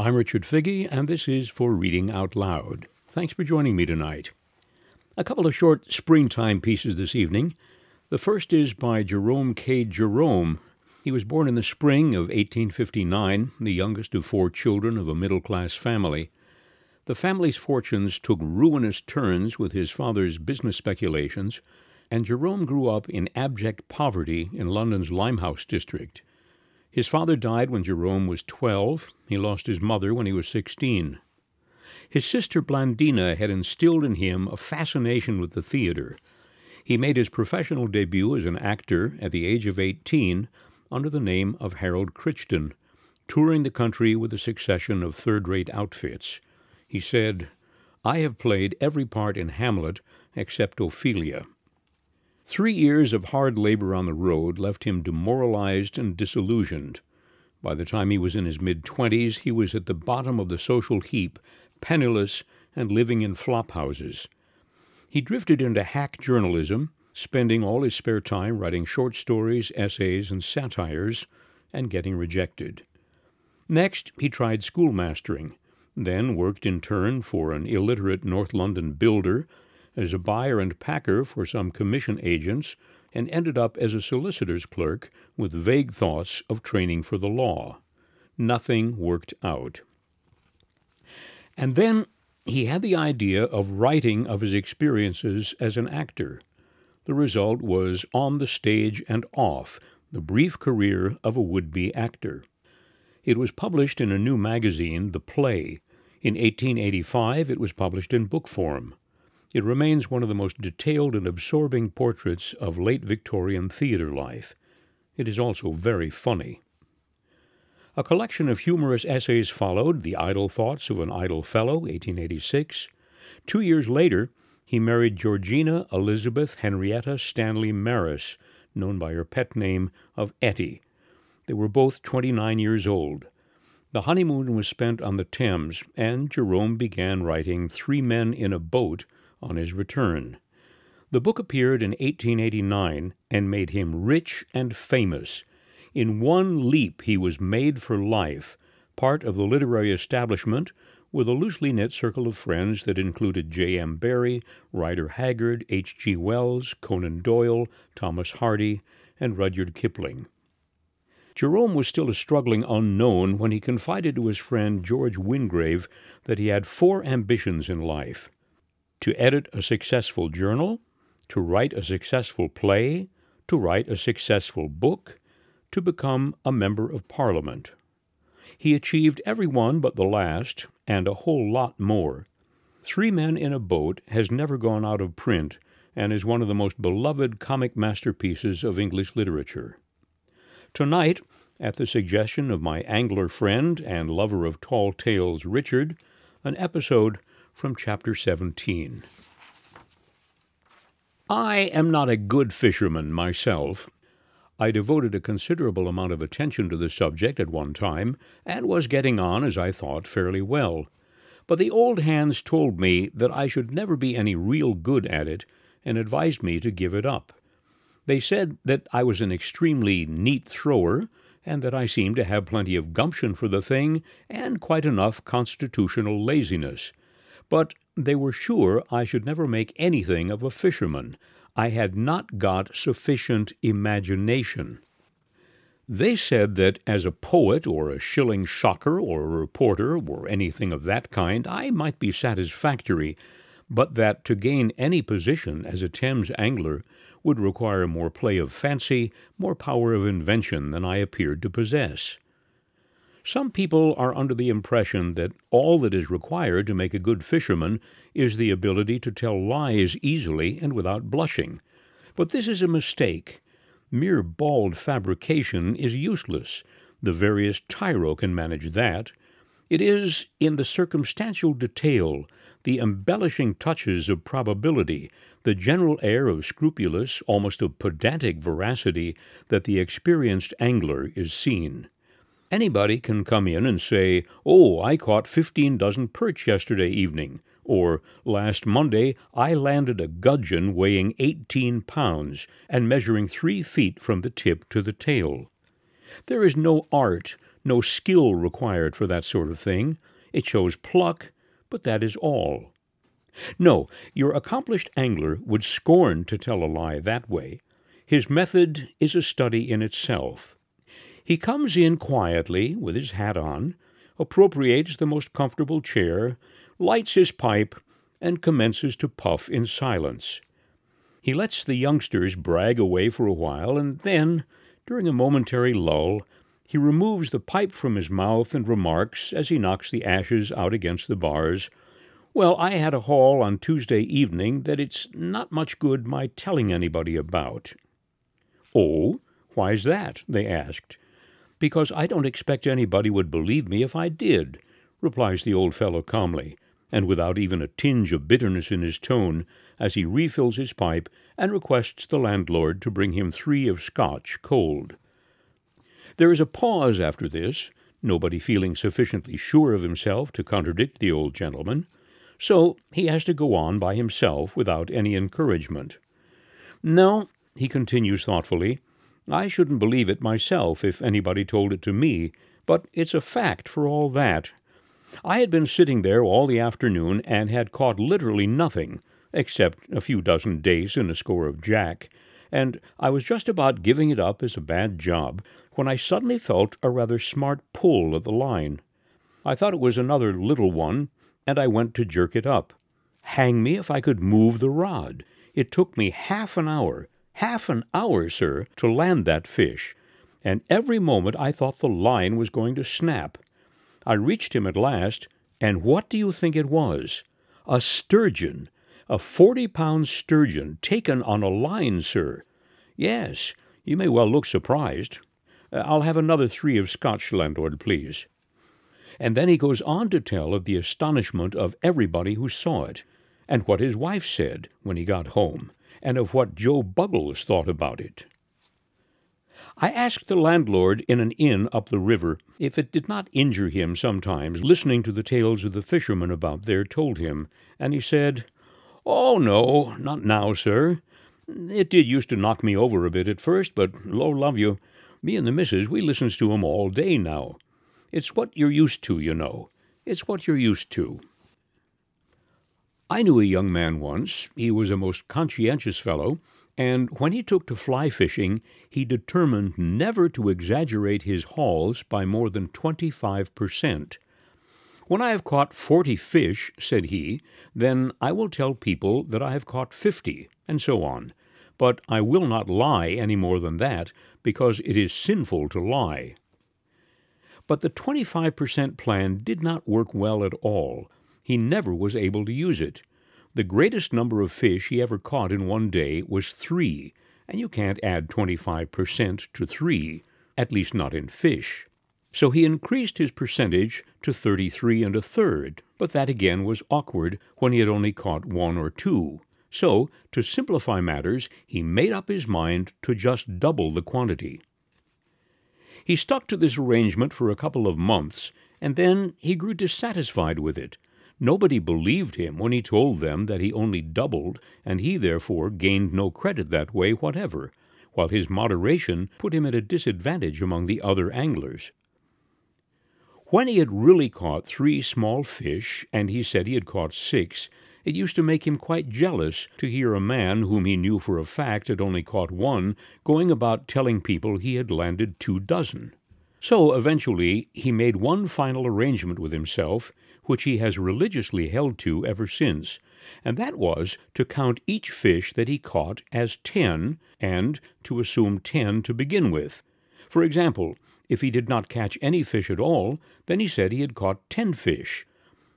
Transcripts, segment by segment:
I'm Richard Figge, and this is for Reading Out Loud. Thanks for joining me tonight. A couple of short springtime pieces this evening. The first is by Jerome K. Jerome. He was born in the spring of 1859, the youngest of four children of a middle class family. The family's fortunes took ruinous turns with his father's business speculations, and Jerome grew up in abject poverty in London's Limehouse district. His father died when Jerome was 12. He lost his mother when he was 16. His sister Blandina had instilled in him a fascination with the theater. He made his professional debut as an actor at the age of 18 under the name of Harold Crichton, touring the country with a succession of third rate outfits. He said, I have played every part in Hamlet except Ophelia. Three years of hard labor on the road left him demoralized and disillusioned. By the time he was in his mid twenties, he was at the bottom of the social heap, penniless and living in flop houses. He drifted into hack journalism, spending all his spare time writing short stories, essays, and satires, and getting rejected. Next, he tried schoolmastering, then worked in turn for an illiterate North London builder as a buyer and packer for some commission agents, and ended up as a solicitor's clerk with vague thoughts of training for the law. Nothing worked out. And then he had the idea of writing of his experiences as an actor. The result was On the Stage and Off The Brief Career of a Would Be Actor. It was published in a new magazine, The Play. In 1885, it was published in book form. It remains one of the most detailed and absorbing portraits of late Victorian theatre life. It is also very funny. A collection of humorous essays followed The Idle Thoughts of an Idle Fellow, 1886. Two years later, he married Georgina Elizabeth Henrietta Stanley Maris, known by her pet name of Etty. They were both 29 years old. The honeymoon was spent on the Thames, and Jerome began writing Three Men in a Boat on his return. The book appeared in 1889 and made him rich and famous. In one leap, he was made for life, part of the literary establishment, with a loosely knit circle of friends that included J. M. Barrie, Rider Haggard, H. G. Wells, Conan Doyle, Thomas Hardy, and Rudyard Kipling. Jerome was still a struggling unknown when he confided to his friend George Wingrave that he had four ambitions in life to edit a successful journal, to write a successful play, to write a successful book, to become a member of Parliament. He achieved every one but the last, and a whole lot more. Three Men in a Boat has never gone out of print and is one of the most beloved comic masterpieces of English literature. Tonight, at the suggestion of my angler friend and lover of tall tales, Richard, an episode from chapter 17. I am not a good fisherman myself. I devoted a considerable amount of attention to the subject at one time, and was getting on, as I thought, fairly well. But the old hands told me that I should never be any real good at it, and advised me to give it up. They said that I was an extremely neat thrower, and that I seemed to have plenty of gumption for the thing, and quite enough constitutional laziness but they were sure I should never make anything of a fisherman. I had not got sufficient imagination. They said that as a poet or a shilling shocker or a reporter or anything of that kind I might be satisfactory, but that to gain any position as a Thames angler would require more play of fancy, more power of invention than I appeared to possess. Some people are under the impression that all that is required to make a good fisherman is the ability to tell lies easily and without blushing. But this is a mistake. Mere bald fabrication is useless. The veriest tyro can manage that. It is in the circumstantial detail, the embellishing touches of probability, the general air of scrupulous, almost of pedantic veracity, that the experienced angler is seen. Anybody can come in and say, Oh, I caught 15 dozen perch yesterday evening, or last Monday I landed a gudgeon weighing 18 pounds and measuring three feet from the tip to the tail. There is no art, no skill required for that sort of thing. It shows pluck, but that is all. No, your accomplished angler would scorn to tell a lie that way. His method is a study in itself. He comes in quietly, with his hat on, appropriates the most comfortable chair, lights his pipe, and commences to puff in silence. He lets the youngsters brag away for a while, and then, during a momentary lull, he removes the pipe from his mouth and remarks, as he knocks the ashes out against the bars, Well, I had a haul on Tuesday evening that it's not much good my telling anybody about. Oh, why's that? they asked. Because I don't expect anybody would believe me if I did, replies the old fellow calmly, and without even a tinge of bitterness in his tone, as he refills his pipe and requests the landlord to bring him three of Scotch cold. There is a pause after this, nobody feeling sufficiently sure of himself to contradict the old gentleman, so he has to go on by himself without any encouragement. No, he continues thoughtfully, I shouldn't believe it myself if anybody told it to me, but it's a fact for all that. I had been sitting there all the afternoon and had caught literally nothing, except a few dozen dace and a score of jack, and I was just about giving it up as a bad job when I suddenly felt a rather smart pull at the line. I thought it was another little one, and I went to jerk it up. Hang me if I could move the rod. It took me half an hour, half an hour, sir, to land that fish, and every moment I thought the line was going to snap. I reached him at last, and what do you think it was? A sturgeon, a forty pound sturgeon taken on a line, sir. Yes, you may well look surprised. Uh, I'll have another three of Scotch, landlord, please. And then he goes on to tell of the astonishment of everybody who saw it, and what his wife said when he got home, and of what Joe Buggles thought about it. I asked the landlord in an inn up the river if it did not injure him sometimes listening to the tales of the fishermen about there told him, and he said, Oh, no, not now, sir. It did used to knock me over a bit at first, but, lo love you, me and the missus, we listens to 'em all day now. It's what you're used to, you know. It's what you're used to. I knew a young man once. He was a most conscientious fellow, and when he took to fly fishing, he determined never to exaggerate his hauls by more than twenty five per cent. When I have caught forty fish, said he, then I will tell people that I have caught fifty, and so on. But I will not lie any more than that, because it is sinful to lie. But the 25% plan did not work well at all. He never was able to use it. The greatest number of fish he ever caught in one day was three, and you can't add 25% to three, at least not in fish. So he increased his percentage to 33 and a third, but that again was awkward when he had only caught one or two. So, to simplify matters, he made up his mind to just double the quantity. He stuck to this arrangement for a couple of months, and then he grew dissatisfied with it. Nobody believed him when he told them that he only doubled, and he therefore gained no credit that way whatever, while his moderation put him at a disadvantage among the other anglers. When he had really caught three small fish, and he said he had caught six, it used to make him quite jealous to hear a man whom he knew for a fact had only caught one going about telling people he had landed two dozen. So eventually he made one final arrangement with himself, which he has religiously held to ever since, and that was to count each fish that he caught as ten, and to assume ten to begin with. For example, if he did not catch any fish at all, then he said he had caught ten fish.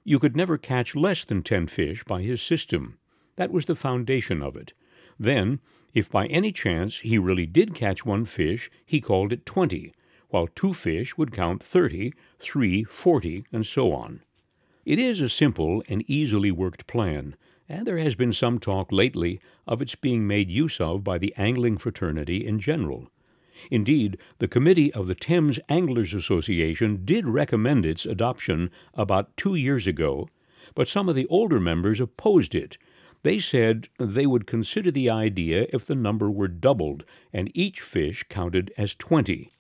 You could never catch less than ten fish by his system. That was the foundation of it. Then, if by any chance he really did catch one fish, he called it twenty, while two fish would count thirty, three forty, and so on. It is a simple and easily worked plan, and there has been some talk lately of its being made use of by the angling fraternity in general. Indeed, the committee of the Thames Anglers Association did recommend its adoption about two years ago, but some of the older members opposed it. They said they would consider the idea if the number were doubled and each fish counted as twenty.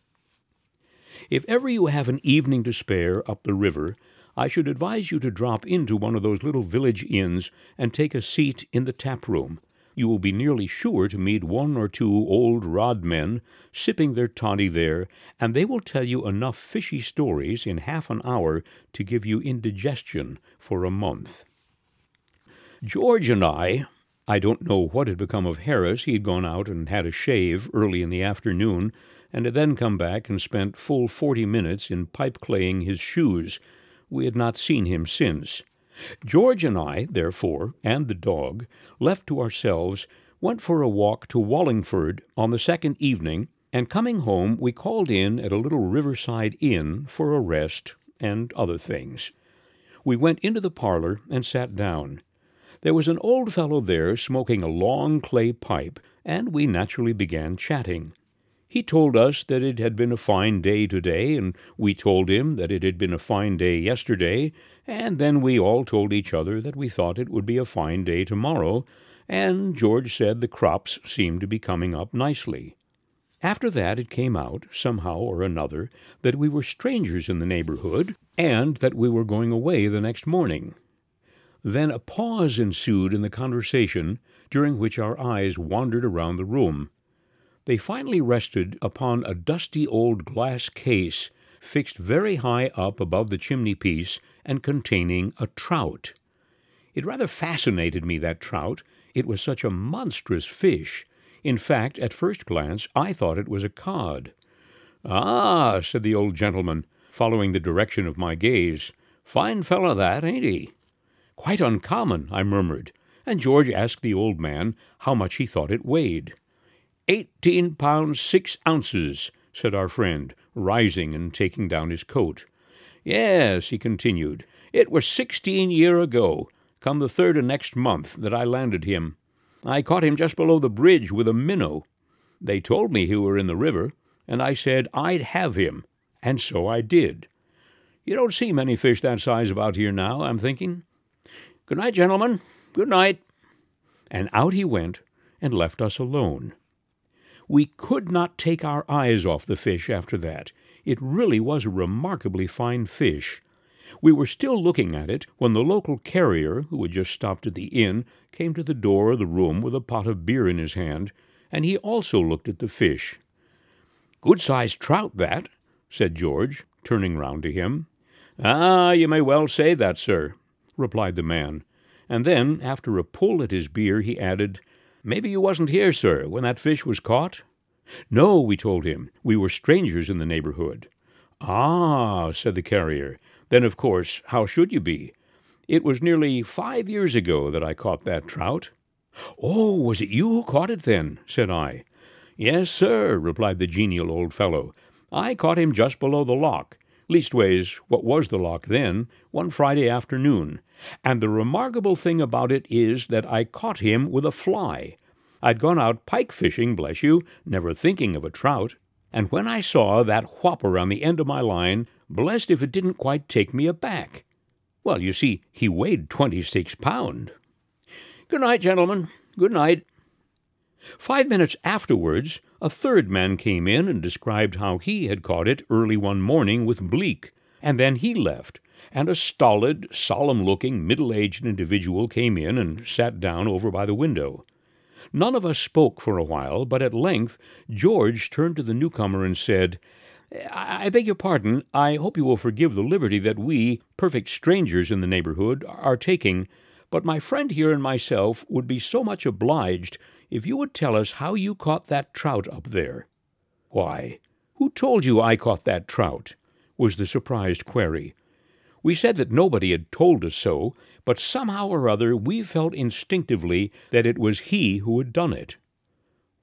If ever you have an evening to spare up the river, I should advise you to drop into one of those little village inns and take a seat in the tap room. You will be nearly sure to meet one or two old rodmen sipping their toddy there, and they will tell you enough fishy stories in half an hour to give you indigestion for a month. George and I, I don't know what had become of Harris. He had gone out and had a shave early in the afternoon, and had then come back and spent full forty minutes in pipe claying his shoes. We had not seen him since. George and I, therefore, and the dog, left to ourselves, went for a walk to Wallingford on the second evening, and coming home we called in at a little riverside inn for a rest and other things. We went into the parlor and sat down. There was an old fellow there smoking a long clay pipe, and we naturally began chatting. He told us that it had been a fine day today, and we told him that it had been a fine day yesterday, and then we all told each other that we thought it would be a fine day tomorrow, and George said the crops seemed to be coming up nicely. After that it came out, somehow or another, that we were strangers in the neighborhood, and that we were going away the next morning. Then a pause ensued in the conversation, during which our eyes wandered around the room. They finally rested upon a dusty old glass case fixed very high up above the chimney piece and containing a trout. It rather fascinated me, that trout. It was such a monstrous fish. In fact, at first glance, I thought it was a cod. Ah, said the old gentleman, following the direction of my gaze. Fine fellow that, ain't he? Quite uncommon, I murmured, and George asked the old man how much he thought it weighed. Eighteen pounds six ounces, said our friend, rising and taking down his coat. Yes, he continued, it was sixteen year ago, come the third of next month, that I landed him. I caught him just below the bridge with a minnow. They told me he were in the river, and I said I'd have him, and so I did. You don't see many fish that size about here now, I'm thinking. Good night, gentlemen. Good night. And out he went and left us alone. We could not take our eyes off the fish after that. It really was a remarkably fine fish. We were still looking at it when the local carrier, who had just stopped at the inn, came to the door of the room with a pot of beer in his hand, and he also looked at the fish. Good sized trout, that, said George, turning round to him. Ah, you may well say that, sir, replied the man, and then, after a pull at his beer, he added, Maybe you wasn't here, sir, when that fish was caught? No, we told him. We were strangers in the neighborhood. Ah, said the carrier. Then, of course, how should you be? It was nearly five years ago that I caught that trout. Oh, was it you who caught it then? said I. Yes, sir, replied the genial old fellow. I caught him just below the lock, leastways, what was the lock then, one Friday afternoon, and the remarkable thing about it is that I caught him with a fly. I'd gone out pike fishing, bless you, never thinking of a trout, and when I saw that whopper on the end of my line, blessed if it didn't quite take me aback. Well, you see, he weighed twenty-six pound. Good night, gentlemen. Good night. Five minutes afterwards, a third man came in and described how he had caught it early one morning with bleak, and then he left, and a stolid, solemn looking, middle aged individual came in and sat down over by the window. None of us spoke for a while, but at length George turned to the newcomer and said, I beg your pardon. I hope you will forgive the liberty that we, perfect strangers in the neighborhood, are taking, but my friend here and myself would be so much obliged if you would tell us how you caught that trout up there. Why, who told you I caught that trout? was the surprised query. We said that nobody had told us so, but somehow or other we felt instinctively that it was he who had done it.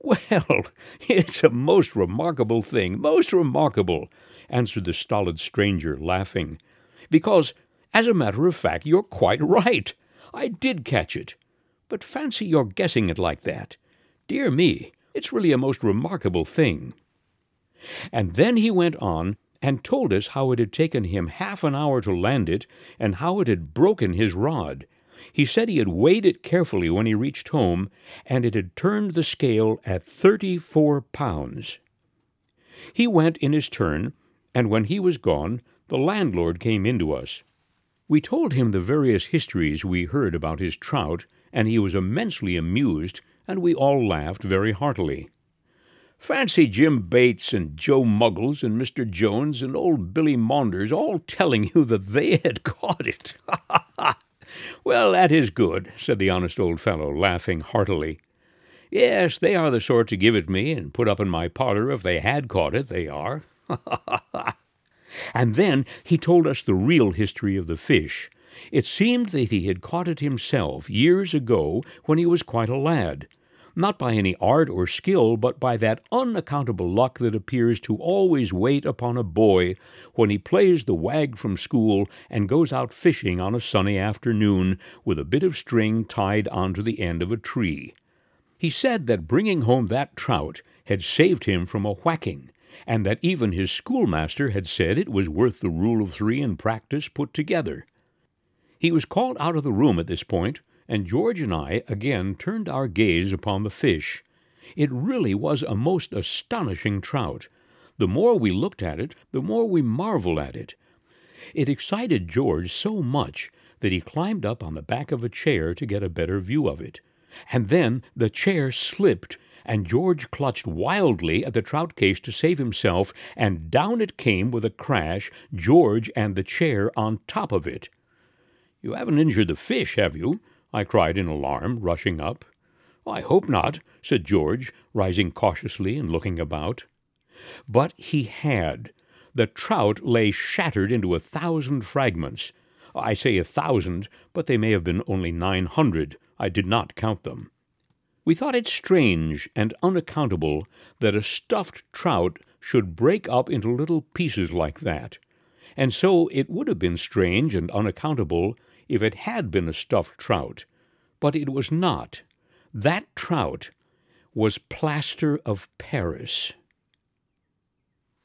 Well, it's a most remarkable thing, most remarkable, answered the stolid stranger, laughing. Because, as a matter of fact, you're quite right. I did catch it. But fancy your guessing it like that. Dear me, it's really a most remarkable thing. And then he went on and told us how it had taken him half an hour to land it and how it had broken his rod. He said he had weighed it carefully when he reached home, and it had turned the scale at thirty four pounds. He went in his turn and when he was gone, the landlord came in to us. We told him the various histories we heard about his trout, and he was immensely amused, and we all laughed very heartily. Fancy Jim Bates and Joe Muggles and Mr. Jones and old Billy Maunders all telling you that they had caught it. well, that is good, said the honest old fellow, laughing heartily. Yes, they are the sort to give it me and put up in my parlor if they had caught it, they are. and then he told us the real history of the fish. It seemed that he had caught it himself years ago when he was quite a lad not by any art or skill, but by that unaccountable luck that appears to always wait upon a boy when he plays the wag from school and goes out fishing on a sunny afternoon with a bit of string tied onto the end of a tree. He said that bringing home that trout had saved him from a whacking, and that even his schoolmaster had said it was worth the rule of three in practice put together. He was called out of the room at this point, and George and I again turned our gaze upon the fish. It really was a most astonishing trout. The more we looked at it, the more we marveled at it. It excited George so much that he climbed up on the back of a chair to get a better view of it. And then the chair slipped, and George clutched wildly at the trout case to save himself, and down it came with a crash, George and the chair on top of it. You haven't injured the fish, have you? I cried in alarm, rushing up. Oh, I hope not, said George, rising cautiously and looking about. But he had. The trout lay shattered into a thousand fragments. I say a thousand, but they may have been only nine hundred. I did not count them. We thought it strange and unaccountable that a stuffed trout should break up into little pieces like that. And so it would have been strange and unaccountable if it had been a stuffed trout, but it was not. That trout was plaster of Paris.